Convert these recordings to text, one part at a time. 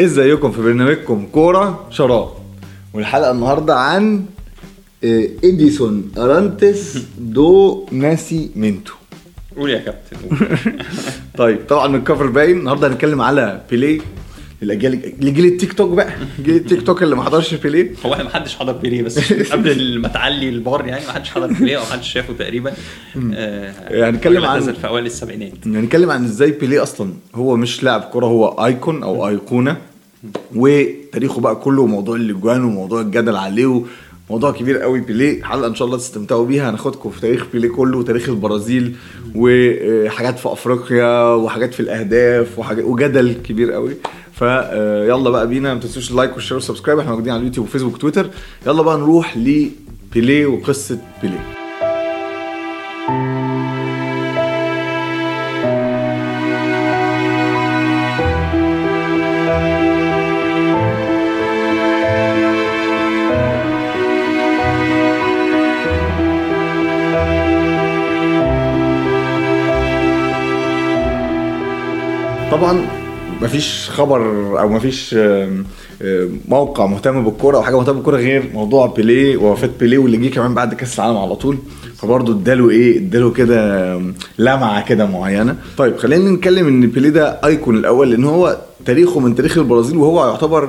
ازيكم في برنامجكم كورة شراب. والحلقة النهارده عن آه، إديسون أرانتس دو ناسيمنتو قول يا كابتن. طيب طبعا من ال cover باين. النهارده هنتكلم على بيليه. الاجيال لجيل التيك توك بقى. جيل التيك توك اللي ما حضرش بيليه هو إحنا ما حدش حضر بيليه بس قبل ما تعلي البار يعني ما حدش حضر بيليه أو ما حدش شافه تقريبا. آه هنتكلم الراجل عن- في أوائل السبعينات. هنتكلم عن إزاي بيليه أصلا. هو مش لاعب كورة هو icon أو أيقونة. وتاريخه بقى كله موضوع الإجوان وموضوع الجدل عليه موضوع كبير قوي بيليه حلقة إن شاء الله تستمتعوا بيها. هناخدكم في تاريخ بيليه كله وتاريخ البرازيل وحاجات في أفريقيا وحاجات في الأهداف وحاجات وجدل كبير قوي. فيلا بقى بينا. ما تنسوش ال like وال share وال subscribe إحنا موجودين على اليوتيوب وفيسبوك وتويتر يلا بقى نروح لبيليه وقصة بيليه. طبعا مفيش خبر أو آم، آم، موقع مهتم بالكورة أو حاجة مهتمه بالكورة غير موضوع بيليه ووفاة بيليه واللي جه كمان بعد كأس العالم على طول. فبرضه اداله إيه اداله كده لمعة كده معينة. طيب خلينا نتكلم إن بيليه ده أيكون الأول لأن هو تاريخه من تاريخ البرازيل وهو يعتبر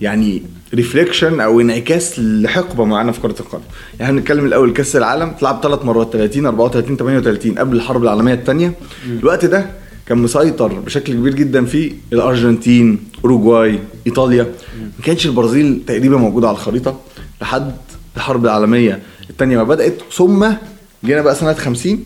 يعني ريفليكشن أو انعكاس لحقبة معينة في كرة القدم. يعني هنتكلم الأول كأس العالم اتلعب ثلاث مرات 30 34 38 قبل الحرب العالمية الثانية الوقت ده كان مسيطر بشكل كبير جدا في الأرجنتين اوروجواي إيطاليا. ما كانش البرازيل تقريبا موجوده على الخريطة لحد الحرب العالمية الثانية ما بدأت. ثم جينا بقى سنة 50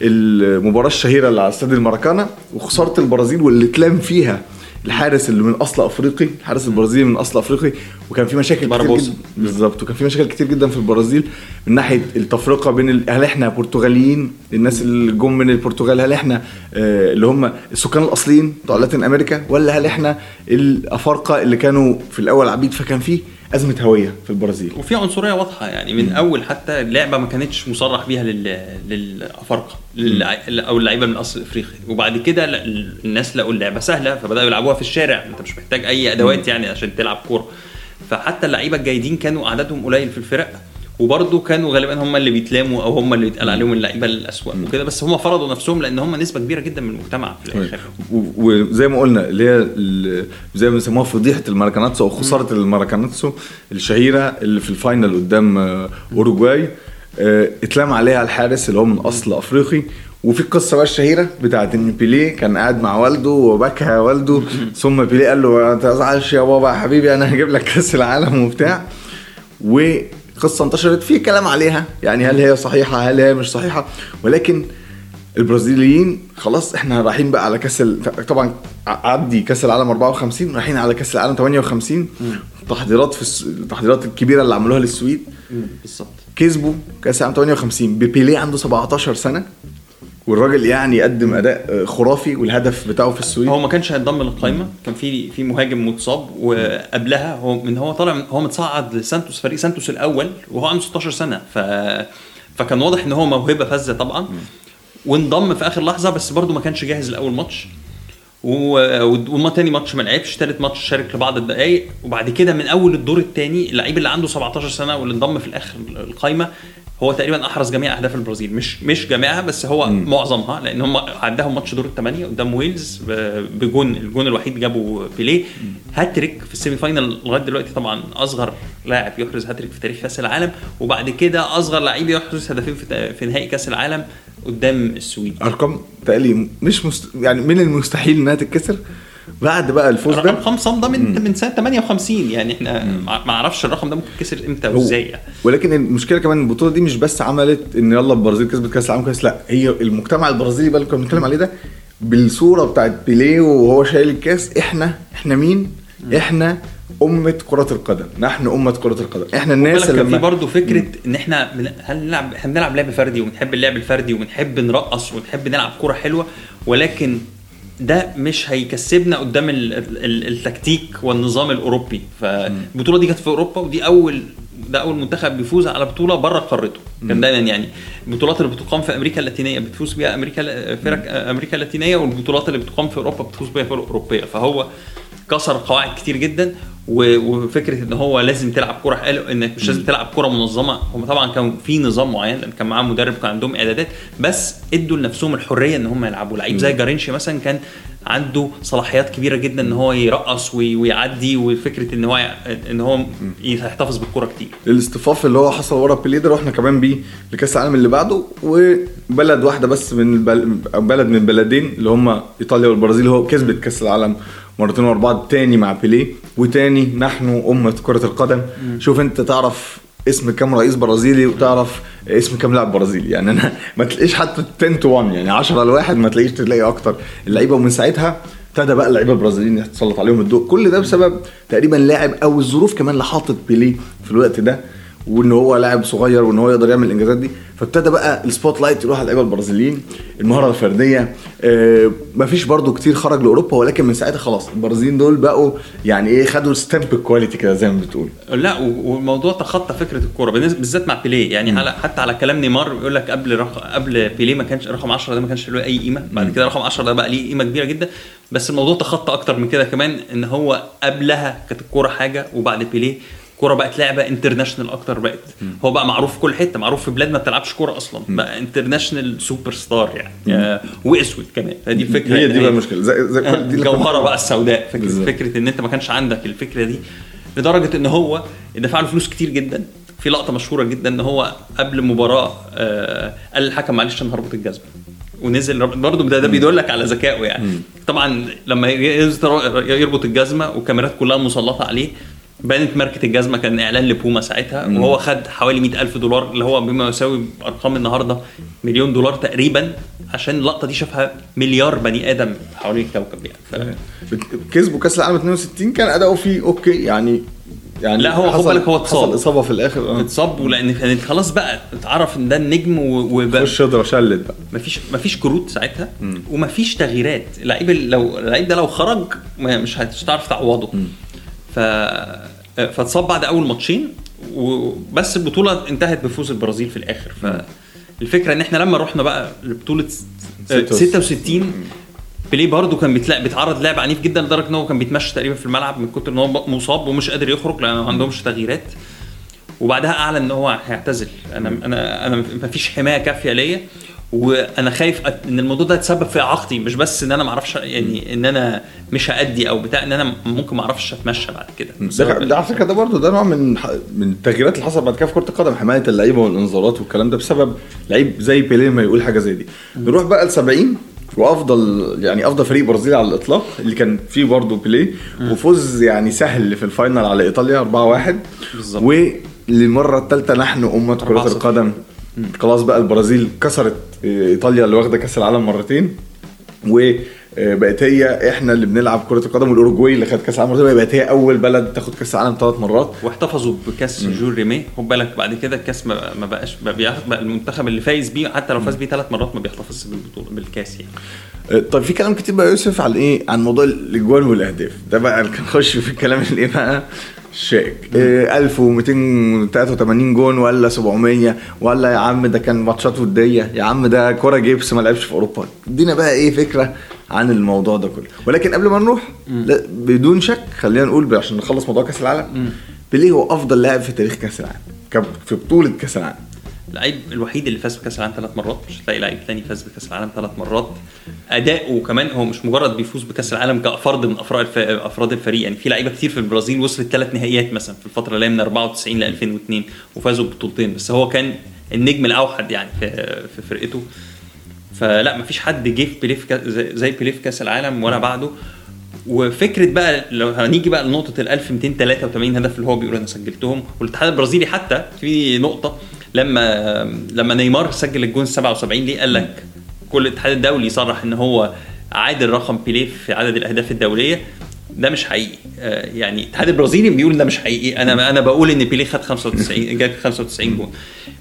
المباراة الشهيرة اللي على استاد الماراكانا وخسارة البرازيل واللي اتلام فيها. الحارس اللي من أصل أفريقي الحارس البرازيلي من أصل أفريقي وكان في مشاكل كتير بالظبط وكان في مشاكل كتير جدا في البرازيل من ناحية التفرقة بين ال- هل إحنا برتغاليين الناس اللي جم من البرتغال هل إحنا آه، اللي هم السكان الأصليين بتوع لاتين أمريكا ولا هل إحنا الأفارقة اللي كانوا في الأول عبيد فكان في أزمة هوية في البرازيل. وفي عنصرية واضحة يعني من أول حتى اللعبه ما كانتش مصرح بيها لل... للأفارقة للع... أو اللعيبة من أصل افريقي وبعد كده الناس لقوا اللعبة سهلة فبدأوا يلعبوها في الشارع. أنت مش محتاج أي أدوات يعني عشان تلعب كورة. فحتى اللعيبة الجيدين كانوا عددهم قليل في الفرق. وبرضه كانوا غالبا هم اللي بيتلاموا أو هم اللي بيتقال عليهم اللعيبة الأسوأ وكده بس هم فرضوا نفسهم لأن هم نسبة كبيرة جدا من المجتمع في الآخر. و- وزي ما قلنا اللي هي زي ما بيسموها فضيحة الماراكاناتسو أو خسارة الماراكاناتسو الشهيرة اللي في ال final قدام آه، اوروجواي آه، اتلام عليها الحارس اللي هو من أصل أفريقي. وفي القصة بقى الشهيرة بتاعت إن بيليه كان قاعد مع والده وبكى والده. ثم بيليه قال له ما تزعلش يا بابا يا حبيبي أنا هجيب لك كأس العالم وبتاع. وقصه انتشرت في كلام عليها. يعني هل هي صحيحة هل هي مش صحيحة. ولكن البرازيليين خلاص إحنا رايحين بقى على كأس. طبعا عدي كأس العالم 54 رايحين على كأس العالم 58 تحضيرات في الس... التحضيرات الكبيرة اللي عملوها للسويد. بالظبط. كسبوا كأس العالم 58 ببيليه عنده 17 سنة. والراجل يعني قدم أداء خرافي والهدف بتاعه في السويد. هو ما كانش هينضم للقائمه كان في في مهاجم متصاب وقبلها هو من هو طالع هو متصعد لسانتوس فريق سانتوس الأول وهو عنده 16 سنة. ف فكان واضح إن هو موهبة فذة طبعا. وانضم في آخر لحظة بس برضه ما كانش جاهز لأول ماتش. وما تاني ماتش ما لعبش تالت ماتش شارك لبعض الدقايق. وبعد كده من أول الدور الثاني اللعيب اللي عنده 17 سنة واللي انضم في الآخر القايمة هو تقريبا أحرز جميع أهداف البرازيل. مش مش جميعها بس هو م. معظمها لأن هم عندهم ماتش دور الثمانيه قدام ويلز بجون الجون الوحيد جابه بيليه. هاتريك في ال semi final لغاية دلوقتي طبعا أصغر لاعب يحرز هاتريك في تاريخ كأس العالم. وبعد كده أصغر لعيب يحرز هدفين في في نهائي كأس العالم. قدام السويد. أرقام تقلي مش مست... يعني من المستحيل إنها تتكسر؟ بعد بقى الفوز ده؟ أرقام صامده من من سنة 58 يعني إحنا ما ما أعرفش الرقم ده ممكن يتكسر إمتى وإزاي يعني. ولكن المشكلة كمان البطولة دي مش بس عملت إن يلا البرازيل كسبت كأس العالم كويس لا هي المجتمع البرازيلي بقى اللي كنا بنتكلم عليه ده بالصورة بتاعت بيليه وهو شايل الكأس إحنا إحنا مين؟ إحنا أمة كرة القدم، نحن أمة كرة القدم، إحنا الناس اللي في برضه فكرة إن إحنا هل نلعب إحنا بنلعب لعب فردي وبنحب اللعب الفردي وبنحب نرقص وبنحب نلعب كورة حلوة ولكن ده مش هيكسبنا قدام ال- ال- التكتيك والنظام الأوروبي. فالبطوله دي كانت في أوروبا ودي اول ده أول منتخب بيفوز على بطولة بره قارته كان دايما يعني. البطولات اللي بتقام في أمريكا اللاتينية بتفوز بيها أمريكا فرق أمريكا اللاتينية والبطولات اللي بتقام في أوروبا بتفوز بيها فرق اوروبيه فهو كسر قواعد كتير جدا. وفكرة إن هو لازم تلعب كوره قالوا إنك مش لازم تلعب كوره منظمة. هم طبعا كان في نظام معين لأن كان معاهم مدرب كان عندهم إعدادات بس إدوا لنفسهم الحرية إن هم يلعبوا. لعيب زي جارينشي مثلا كان عنده صلاحيات كبيرة جدا إن هو يرقص وي- ويعدي وفكرة إن هو إن هو يحتفظ بالكوره كتير. الاصطفاف اللي هو حصل ورا بيليه ده رحنا كمان بيه لكأس العالم اللي بعده وبلد واحدة بس من البل... بلد من البلدين اللي هم إيطاليا والبرازيل هو كسبت كأس العالم مرتين ورا بعض تاني مع بيليه وتاني نحن أمة كرة القدم. شوف أنت تعرف اسم كام رئيس برازيلي وتعرف اسم كام لاعب برازيلي. يعني أنا ما تلاقيش حتى 10 to 1 يعني 10 لواحد ما تلاقيش تلاقي أكتر. اللعيبة ومن ساعتها ابتدى بقى اللعيبة البرازيليين يتسلط عليهم الضوء. كل ده بسبب تقريبا لاعب أو الظروف كمان اللي حاطط بيليه في الوقت ده. وإن هو لاعب صغير وإن هو يقدر يعمل الإنجازات دي. فابتدى بقى ال spotlight يروح على اللعيبه البرازيليين المهارة الفردية. آه مفيش برضو كتير خرج لأوروبا ولكن من ساعتها خلاص البرازيليين دول بقوا يعني إيه خدوا stamp ال quality كده زي ما بتقول. لا والموضوع تخطى فكرة الكورة بالذات مع بيليه. يعني على حتى على كلام نيمار بيقول لك قبل رقم قبل بيليه ما كانش رقم 10 ده ما كانش له أي قيمة. بعد كده رقم 10 ده بقى ليه قيمة كبيرة جدا. بس الموضوع تخطى أكتر من كده كمان إن هو قبلها كانت الكورة حاجة وبعد بيليه الكوره بقت لعبة international أكتر بقت هو بقى معروف في كل حتة معروف في بلاد ما بتلعبش كوره أصلا بقى international superstar يعني آه، وأسود كمان فدي الفكرة هي دي بقى المشكلة. زي زي دي الجوهرة بقى السوداء فكره. فكرة إن أنت ما كانش عندك الفكرة دي لدرجة إن هو دفع له فلوس كتير جدا في لقطة مشهورة جدا إن هو قبل مباراة آه قال للحكم معلش أنا هربط الجزمة ونزل برضه ده, ده بيدل لك على ذكائه يعني. طبعا لما ينزل يربط الجزمة والكاميرات كلها مسلطة عليه بانت ماركة الجزمة كان إعلان لبوما ساعتها وهو خد حوالي 100 ألف دولار اللي هو بما يساوي أرقام النهارده مليون دولار تقريبا عشان اللقطة دي شافها مليار بني آدم حوالين الكوكب يعني. كسبوا كأس العالم 62 كان أداؤه فيه okay يعني يعني لا، هو خد بالك هو اتصاب. حصل إصابة في الآخر آه. اتصاب ولأن كانت خلاص بقى اتعرف إن ده النجم وبقى خش شدره شلت بقى. مفيش مفيش كروت ساعتها ومفيش تغييرات. اللعيب ال- لو اللعيب ده لو خرج مش هتعرف تعوضه. ف فاتصاب بعد أول ماتشين وبس البطولة انتهت بفوز البرازيل في الآخر. فالفكرة إن إحنا لما رحنا بقى لبطولة ستة 66 بيليه برضه كان بيتعرض لعب عنيف جدا لدرجة إن هو كان بيتمشى تقريبا في الملعب من كتر إن هو مصاب ومش قادر يخرج لأن ما عندهمش تغييرات. وبعدها أعلن إن هو هيعتزل. أنا أنا أنا ما فيش حماية كافية ليا. وأنا خايف إن الموضوع ده يتسبب في اعاقتي مش بس إن أنا ما أعرفش يعني إن أنا مش هأدي أو بتاع إن أنا ممكن ما أعرفش أتمشى بعد كده. ده, على فكرة ده برضه ده نوع من من التغييرات اللي حصلت بعد كده في كرة القدم حماية اللعيبة والانذارات والكلام ده بسبب لعيب زي بيليه ما يقول حاجة زي دي. نروح بقى ل 70 وأفضل يعني أفضل فريق برازيلي على الإطلاق اللي كان فيه برضه بيليه وفوز يعني سهل في الفاينل على إيطاليا 4-1 بالظبط. وللمرة الثالثه نحن أمة كرة 4-0. القدم. خلاص بقى البرازيل كسرت إيطاليا اللي واخدة كأس العالم مرتين وبقت هي إحنا اللي بنلعب كرة القدم والأوروجواي اللي خد كأس العالم مرتين بقت هي أول بلد تاخد كأس العالم ثلاث مرات. واحتفظوا بكأس جول ريمي خد بالك بعد كده الكأس ما ما بقاش بياخد- بقى المنتخب اللي فايز بيه حتى لو فاز بيه ثلاث مرات ما بيحتفظش بالبطولة بالكأس يعني. آه، طيب في كلام كتير بقى يوسف عن إيه؟ عن موضوع الاجوان والأهداف. ده بقى اللي كنا نخش في الكلام اللي إيه بقى؟ آه، 1283 جون ولا 700 ولا يا عم ده كان ماتشات ودية. يا عم ده كورة جيبس ما لعبش في أوروبا. ادينا بقى إيه فكرة عن الموضوع ده كله. ولكن قبل ما نروح لا بدون شك خلينا نقول عشان نخلص موضوع كأس العالم بيليه هو أفضل لاعب في تاريخ كأس العالم في بطولة كأس العالم. اللعيب الوحيد اللي فاز بكأس العالم ثلاث مرات مش هتلاقي لعيب تاني فاز بكأس العالم ثلاث مرات. اداؤه كمان هو مش مجرد بيفوز بكأس العالم كفرد من أفراد أفراد الفريق. يعني في لعيبة كتير في البرازيل وصلت ثلاث نهائيات مثلا في الفترة اللي هي من 94 ل 2002 وفازوا ببطولتين. بس هو كان النجم الأوحد يعني في في فرقته. فلا مفيش حد جه في بيليه زي بيليه في كأس العالم ولا بعده. وفكرة بقى لو هنيجي بقى لنقطة ال 1283 هدف اللي هو بيقول أنا سجلتهم. والاتحاد البرازيلي حتى في نقطة لما لما نيمار سجل الجون 77 ليه قال لك كل الاتحاد الدولي صرح إن هو عادل رقم بيليه في عدد الأهداف الدولية؟ ده مش حقيقي. آه، يعني الاتحاد البرازيلي بيقول ده مش حقيقي. أنا أنا بقول إن بيليه خد 95 جاب 95 جون.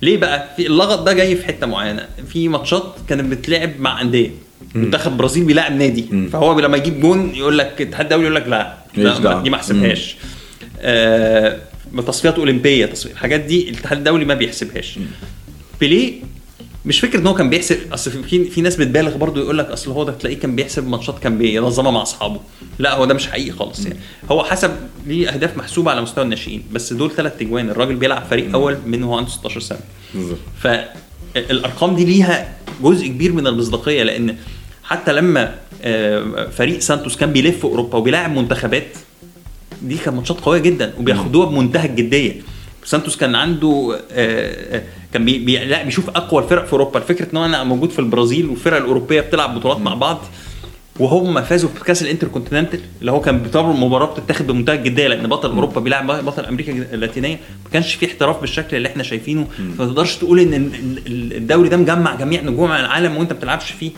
ليه بقى؟ في اللغط ده جاي في حتة معينة. في ماتشات كانت بتلعب مع أندية. منتخب برازيل بيلاعب نادي. فهو لما يجيب جون يقول لك الاتحاد الدولي يقول لك لا, لا. دي ما أحسبهاش. آه تصفيات أولمبية تصفيات الحاجات دي الاتحاد الدولي ما بيحسبهاش. بيليه مش فكرة إن هو كان بيحسب أصل في في ناس بتبالغ برضو يقول لك أصل هو ده تلاقيه كان بيحسب ماتشات كان بينظمها مع أصحابه. لا هو ده مش حقيقي خالص يعني. هو حسب ليه أهداف محسوبة على مستوى الناشئين بس دول ثلاث اجوان الراجل بيلعب فريق أول من هو عنده 16 سنة. فالارقام دي ليها جزء كبير من المصداقية لأن حتى لما آه، فريق سانتوس كان بيلف أوروبا وبيلاعب منتخبات دي كانت ماتشات قوية جدا وبياخدوها بمنتهى الجدية. سانتوس كان عنده آه، آه، كان بي بي لا بيشوف أقوى الفرق في أوروبا. الفكرة إن أنا موجود في البرازيل والفرق الأوروبية بتلعب بطولات مع بعض وهم فازوا في كأس الانتر كونتيننتال اللي هو كان بيعتبر مباراه بتتاخد بمنتهى الجدية لأن بطل أوروبا بيلعب بطل أمريكا اللاتينية. ما كانش في احتراف بالشكل اللي إحنا شايفينه. فما تقدرش تقول إن ال- ال- الدوري ده مجمع جميع نجوم العالم وأنت ما بتلعبش فيه.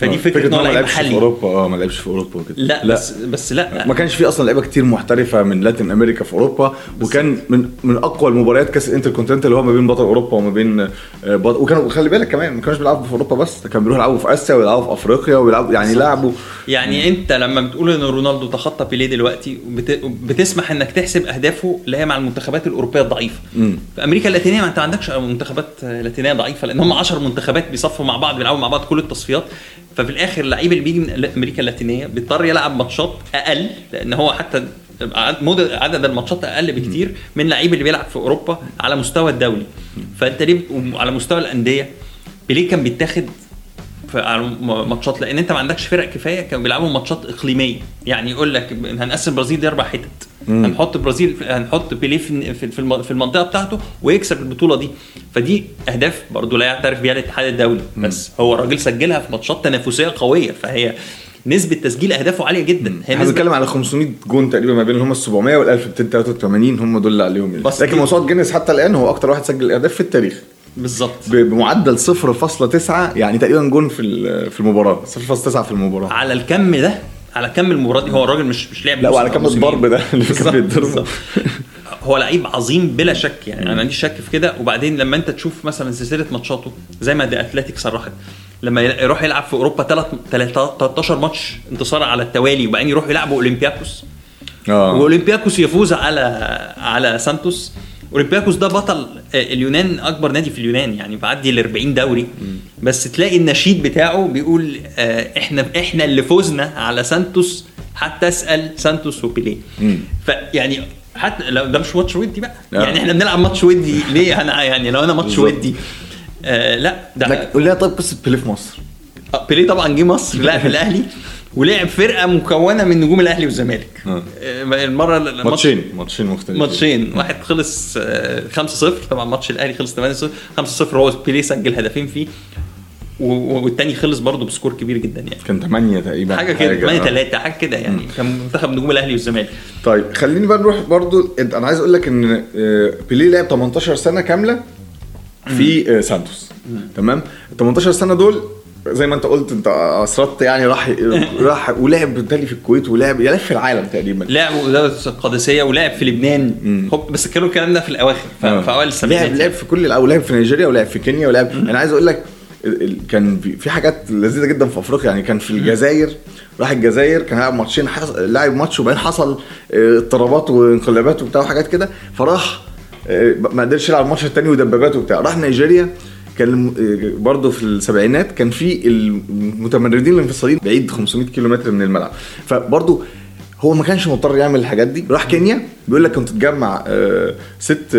فدي فكرة ان هو لعيب لعبش في محلي أوروبا. آه ما لعبش في أوروبا وكده. لا, لا. بس بس لا. ما كانش في أصلا لعيبه كتير محترفة من لاتين أمريكا في أوروبا وكان من من أقوى المباريات كأس الانتر كونتيننتال اللي هو ما بين بطل أوروبا وما بين آه، بطل وكانوا خلي بالك كمان ما كانوش بيلعبوا في أوروبا بس ده كانوا بيروحوا يلعبوا في آسيا ويلعبوا في أفريقيا ويلعبوا يعني. لعبوا. يعني أنت لما بتقول إن رونالدو تخطى بيليه دلوقتي. بتسمح إنك تحسب أهدافه اللي هي مع المنتخبات الأوروبية الضعيفة. في أمريكا اللاتينية ما أنت ما عندكش منتخبات لاتينية ضعيفة لأن هم 10 منتخبات بيصفوا مع بعض بيلعبوا مع بعض كل التصفيات. ففي الآخر اللعيب اللي بيجي من أمريكا اللاتينية بيضطر يلعب ماتشات أقل لأن هو حتى عدد- الماتشات أقل بكتير من اللعيب اللي بيلعب في أوروبا على مستوى الدولي. فأنت ليه على مستوى الأندية بيليه كان بيتاخد على م- ماتشات لأن أنت ما عندكش فرق كفاية. كانوا بيلعبوا ماتشات إقليمية. يعني يقول لك هنقسم البرازيل دي أربع حتت هنحط البرازيل هنحط بيليه في في في الم- في المنطقة بتاعته ويكسب البطولة دي. فدي أهداف برضو لا يعترف بها الاتحاد الدولي. بس هو الراجل سجلها في ماتشات تنافسية قوية. فهي نسبة تسجيل أهدافه عالية جدا. هي إحنا بنتكلم على 500 جون تقريبا ما بين هم ال 700 وال 1283 هم دول اللي عليهم يعني. بس لكن موسوعه جينيس حتى الآن هو أكتر واحد سجل أهداف في التاريخ. بالظبط بمعدل 0.9 يعني تقريبا جون في في المباراة. 0.9 في المباراة. على الكم ده على كم المباراة دي هو الراجل مش مش لاعب لا وعلى كم. الضرب ده اللي كان. هو لعيب عظيم بلا شك يعني أنا ما عنديش شك في كده. وبعدين لما أنت تشوف مثلا سلسلة ماتشاته زي ما دي اتلتيك صرحت لما يروح يلعب في أوروبا 13 ماتش انتصار على التوالي وبعدين يروح يلعبوا أولمبياكوس. آه. وأولمبياكوس يفوز على على سانتوس. اولمبياكوس ده بطل آه، اليونان أكبر نادي في اليونان يعني بعدي ال 40 دوري. بس تلاقي النشيد بتاعه بيقول آه، إحنا إحنا اللي فزنا على سانتوس حتى أسأل سانتوس وبيليه. مم. فيعني حتى لو ده مش ماتش ودي بقى. يعني إحنا بنلعب ماتش ودي ليه؟ أنا يعني لو أنا ماتش. ودي. آه لا ده قول لنا طيب قصة بيليه في مصر. آه، بيليه طبعا جه مصر لعب في الأهلي. ولعب فرقة مكونة من نجوم الأهلي والزمالك. آه. آه، المرة ماتشين ماتشين مختلفين. ماتشين. واحد خلص آه، 5-0 طبعا ماتش الأهلي خلص 8-0 5-0 هو بيليه سجل هدفين فيه. والتاني خلص برضه ب score كبير جدا يعني. كان 8 تقريبا حاجة كده 8 آه. 3 حاجة كده يعني. كان منتخب نجوم الأهلي والزمالك. طيب خليني بقى نروح انت- أنا عايز أقول لك إن آه، بيليه لعب 18 سنة كاملة في آه، سانتوس. تمام؟ ال 18 سنة دول زي ما انت قلت انت أسردت يعني راح راح ولعب بالتالي في الكويت ولعب يلف في العالم تقريبا. لعب القادسيه ولعب في لبنان. هوب بس كانوا الكلام ده في الأواخر آه. في أوائل لعب السبعينات لعب في كل الأو- لعب في نيجيريا ولعب في كينيا ولعب. أنا عايز أقول لك كان في- حاجات لذيذة جدا في أفريقيا. يعني كان في الجزائر راح الجزائر كان هيلعب ماتشين حص... لعب ماتش وبعدين حصل آه، اضطرابات وانقلابات وبتاع وحاجات كده. فراح آه، ما قدرش يلعب الماتش الثاني ودبابات وبتاع. راح نيجيريا كان آه، برضه في السبعينات كان في المتمردين الانفصاليين بعيد 500 كيلو متر من الملعب. فبرضه هو ما كانش مضطر يعمل الحاجات دي. راح كينيا بيقول لك كنت تجمع آه، ست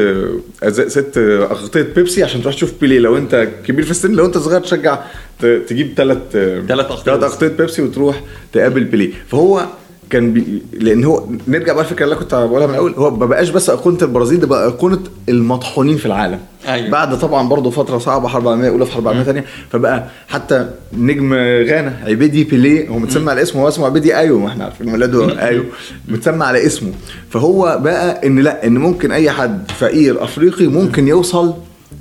آه، ست أغطية بيبسي عشان تروح تشوف بيليه. لو انت كبير في السن لو انت صغير تشجع تجيب ثلاث ثلاث. أغطية بيبسي وتروح تقابل بيليه. فهو كان بي... لأن هو نرجع بقى الفكرة اللي كنت بقولها من الأول هو ما بقاش بس ايقونه البرازيل ده بقى ايقونه المطحونين في العالم. أيوة. بعد طبعا برضه فترة صعبة حرب عالمية أولى في حرب عالمية ثانية فبقى حتى نجم غانا عبيدي بيليه هو متسمى على اسمه هو اسمه عبيدي أيو ما إحنا عارفين ميلاده أيو متسمى على اسمه. فهو بقى إن لأ إن ممكن أي حد فقير أفريقي ممكن يوصل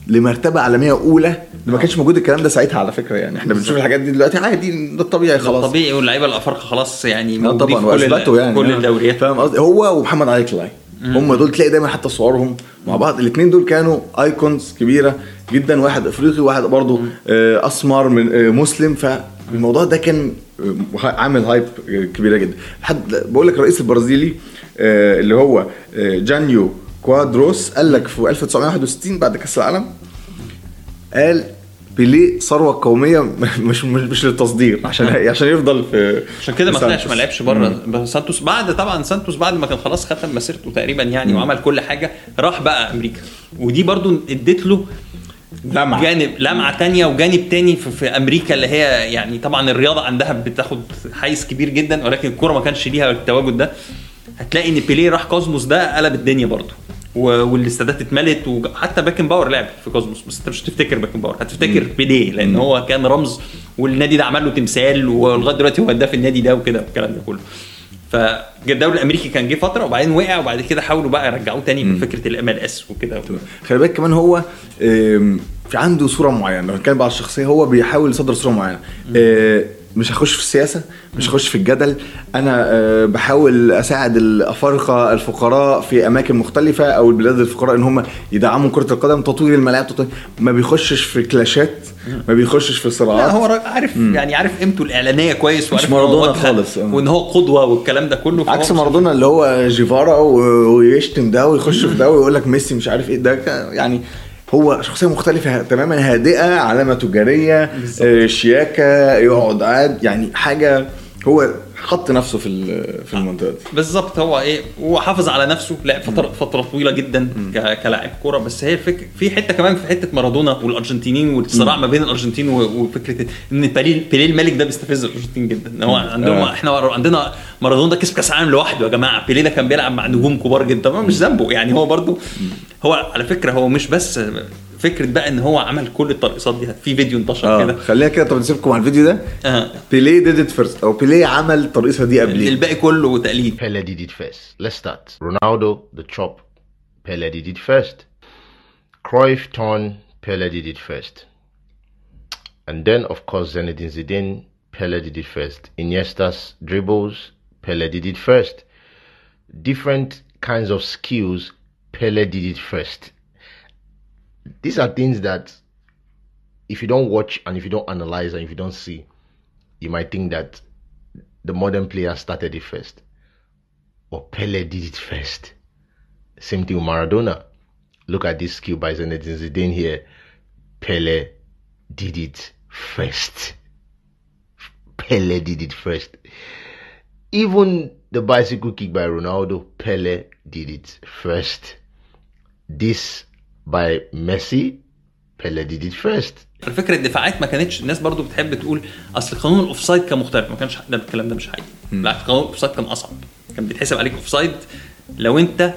لمرتبة عالمية أولى ما كانش موجود الكلام ده ساعتها على فكرة يعني. إحنا بنشوف الحاجات دي دلوقتي عادي ده الطبيعي خلاص. طبيعي واللعيبة الأفارقة خلاص يعني موجودين طبعا في كل يعني. كل. الدوريات. فاهم قصدي؟ هو ومحمد علي كلاي. هم دول تلاقي دايما حتى صورهم مع بعض. الاثنين دول كانوا icons كبيرة جدا واحد إفريقي واحد برضه آه، أسمر من آه، مسلم. فالموضوع ده كان آه، عامل hype كبيرة جدا. لحد بقول لك الرئيس البرازيلي اللي هو جانيو كوادروس قال لك في 1961 بعد كأس العالم قال بيليه ثروة قومية مش مش مش للتصدير عشان عشان يفضل في عشان كده ما طلعش ما سانتوس. لعبش بره. سانتوس بعد طبعا سانتوس بعد ما كان خلاص ختم مسيرته تقريبا يعني وعمل كل حاجة راح بقى أمريكا. ودي برضو اديت له لمعة. جانب لمعة تانية وجانب تاني في, في أمريكا اللي هي يعني طبعا الرياضة عندها بتاخد حيز كبير جدا ولكن الكورة ما كانش ليها التواجد ده. هتلاقي إن بيليه راح كوزموس ده قلب الدنيا برضو. و- والاستادات اتملت وحتى بيكنباور لعب في كوزموس بس انت مش هتفتكر بيكنباور هتفتكر بيليه لأن هو كان رمز والنادي ده عمل له تمثال ولغاية دلوقتي هو هداف النادي ده وكده والكلام ده كله. فالدوري الأمريكي كان جه فترة وبعدين وقع وبعد كده حاولوا بقى يرجعوه تاني بفكرة الام ال اس وكده. خلي بالك كمان هو في عنده صورة معينة. لو نتكلم بقى على الشخصية هو بيحاول يصدر صورة معينة. مش هخش في السياسة مش هخش في الجدل. أنا آه، بحاول أساعد الأفارقة الفقراء في أماكن مختلفة أو البلاد الفقراء إن هم يدعموا كرة القدم تطوير الملاعب تطوير. ما بيخشش في كلاشات ما بيخشش في لا صراعات هو راجل عارف يعني عارف قيمته الإعلانية كويس وعارف هو مارادونا خالص، آه. وإن هو قدوة والكلام ده كله عكس مش- مارادونا اللي هو جيفارا ويشتم ده ويخش في ده ويقول لك ميسي مش عارف إيه. ده يعني هو شخصية مختلفة تماما هادئة علامة تجارية آه، شياكة يقعد قاعد يعني حاجة هو حط نفسه في في المنطقة دي. بالظبط هو إيه هو حافظ على نفسه لعب فتره فترة طويلة جدا كلاعب كورة بس هي الفكرة في حتة كمان في حتة مارادونا والأرجنتينيين والصراع ما بين الأرجنتين وفكرة إن بيليه الملك ده بيستفز الأرجنتين جدا. هو عندهم آه. إحنا عندنا مارادونا ده كسب كأس عالم لوحده يا جماعة. بيليه ده كان بيلعب مع نجوم كبار جدا. مش ذنبه يعني هو برضو هو على فكرة هو مش بس فكرة بقى إن هو عمل كل الترقيصات دي في فيديو انتشر كده آه. كده. خلينا كده طب نسيبكم على الفيديو ده. آه. Pele did it first أو بيليه عمل الترقيصة دي قبل الباقي كله تقليد. Pele did it first let's start Ronaldo the chop بيلي ديد ات فيرست كرويف تون بيلي ديد ات فيرست اند ذن اوف كورس Zinedine زيدين Pele ديد it فيرست انيستاس dribbles Pele ديد it فيرست ديفرنت كاينز اوف سكيلز Pele did it first. These are things that, if you don't watch and if you don't analyze and if you don't see, you might think that the modern player started it first. Or Pele did it first. Same thing with Maradona. Look at this skill by Zinedine Zidane here. Pele did it first. Pele did it first. Even the bicycle kick by Ronaldo, Pele did it first. This by Messi, Pele did it first. الفكرة الدفاعات ما كانتش الناس برضو بتحب تقول أصل قانون ال offside كان مختلف ما كانش ده الكلام ده مش حقيقي. بالعكس قانون ال offside كان أصعب. كان بيتحسب عليك offside لو أنت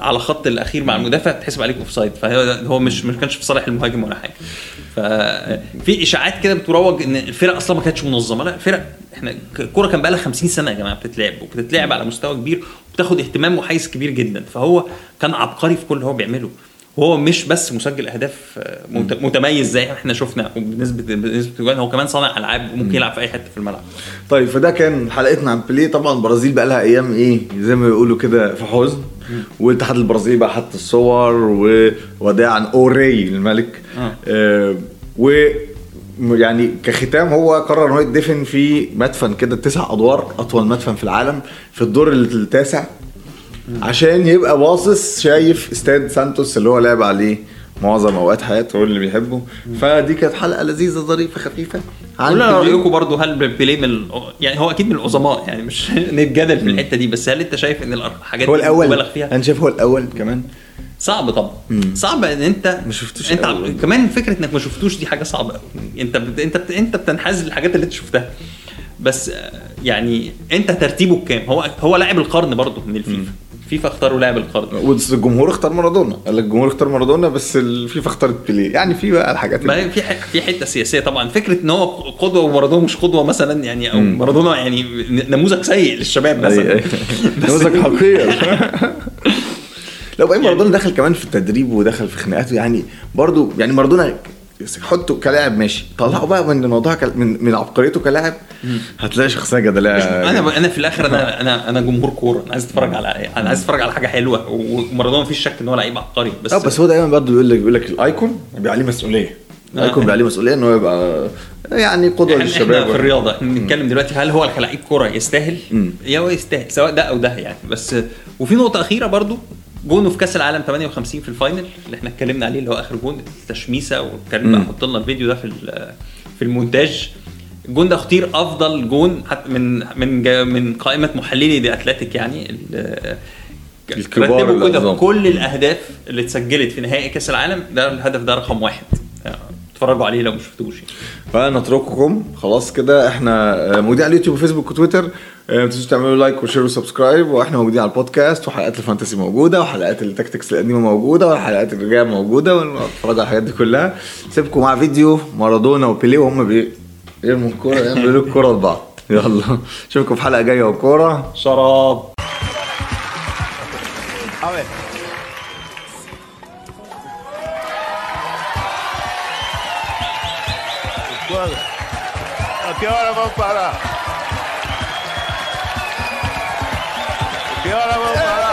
على خط الأخير مع المدافع بتحسب عليك offside فهو هو مش ما كانش في صالح المهاجم ولا حاجة. ففي إشاعات كده بتروج إن الفرق أصلا ما كانتش منظمة. لا الفرق إحنا الكوره كان بقى لها 50 سنة يا جماعة بتتلعب وبتتلعب على مستوى كبير وبتاخد اهتمام وحيز كبير جدا. فهو كان عبقري في كل اللي هو بيعمله. وهو مش بس مسجل أهداف آه، مت- متميز زي إحنا شفنا بنسبه الجوان. هو كمان صانع ألعاب وممكن يلعب في أي حتة في الملعب. طيب فده كان حلقتنا عن بيليه طبعا البرازيل بقى لها أيام إيه زي ما بيقولوا كده في حزن. والاتحاد البرازيلي بقى حط الصور ووداعا أوري الملك. آه. آه و يعني كختام هو قرر ان هو يدفن في مدفن كده تسع أدوار أطول مدفن في العالم في الدور التاسع. عشان يبقى باصص شايف استاد سانتوس اللي هو لعب عليه معظم أوقات حياته هو اللي بيحبه. فدي كانت حلقة لذيذة ظريفة خفيفة. قولنا بيليه. رأيكم برضو هل بيليه من يعني هو أكيد من العظماء يعني مش نتجادل في الحتة دي بس هل أنت شايف إن الحاجات هو الأول. مبالغ فيها؟ أنا شايف هو الأول كمان. صعب طبعا. صعب إن أنت ما شفتوش أنت أوي. كمان فكرة إنك ما شفتوش دي حاجة صعبة. قوي أنت بت... أنت بت... أنت بتنحاز للحاجات اللي أنت شفتها. بس آه، يعني أنت ترتيبه بكام؟ هو هو لاعب القرن برضه من الفيفا. فيفا اختاروا لاعب القرن. والجمهور اختار مارادونا. قال لك الجمهور اختار مارادونا بس الفيفا اختارت بيليه. يعني في بقى الحاجات ما في ح- في حتة سياسية طبعا. فكرة إن هو قدوة ومارادونا مش قدوة مثلا يعني أو مارادونا يعني نموذج سيء للشباب مثلا. نموذج حقير. لو بقى مارادونا دخل كمان في التدريب ودخل في خناقاته يعني برضو يعني مارادونا حطه كلاعب ماشي. طلعه بقى من الموضوع من من عبقريته كلاعب هتلاقي شخصية جدليه أنا أنا في الآخر أنا أنا أنا جمهور كورة. أنا عايز أتفرج على أنا عايز أتفرج على حاجة حلوة. ومارادونا مفيش شك إن هو لعيب عبقري بس آه بس هو دايما برضه بيقول لك بيقول لك ال icon بيبقى عليه مسؤولية. ال icon بيبقى عليه مسؤولية إن هو يبقى يعني قدوة إحنا, إحنا للشباب. في الرياضة. إحنا بنتكلم دلوقتي هل هو كلاعب كورة يستاهل؟ يا هو يستاهل سواء ده أو ده يعني. بس وفي نقطة أخيرة برضو جونه في كاس العالم 58 في ال final اللي إحنا اتكلمنا عليه اللي هو آخر جون التشميسة وكريم بقى. حط لنا الفيديو ده في في المونتاج الجون ده اختير أفضل جون من من من قائمة محللي دي أتلتيك يعني ال- الكبار كده. كل الأهداف اللي اتسجلت في نهائي كاس العالم ده الهدف ده رقم واحد اتفرجوا عليه لو مش شفتوش يعني. فنترككم. خلاص كده إحنا آه، موجودين على اليوتيوب وفيسبوك وتويتر آه، ما تنسوش تعملوا like و share و subscribe وإحنا موجودين على البودكاست وحلقات ال fantasy موجودة وحلقات ال tactics القديمة موجودة والحلقات اللي جاية موجودة ونتفرجوا على الحاجات دي كلها. سيبكم مع فيديو مارادونا وبيليه وهم بي- يرموا الكوره يعملوا الكوره لبعض. يلا اشوفكم في حلقة جاية وكورة. شراب. vamos parar? Que hora vamos parar?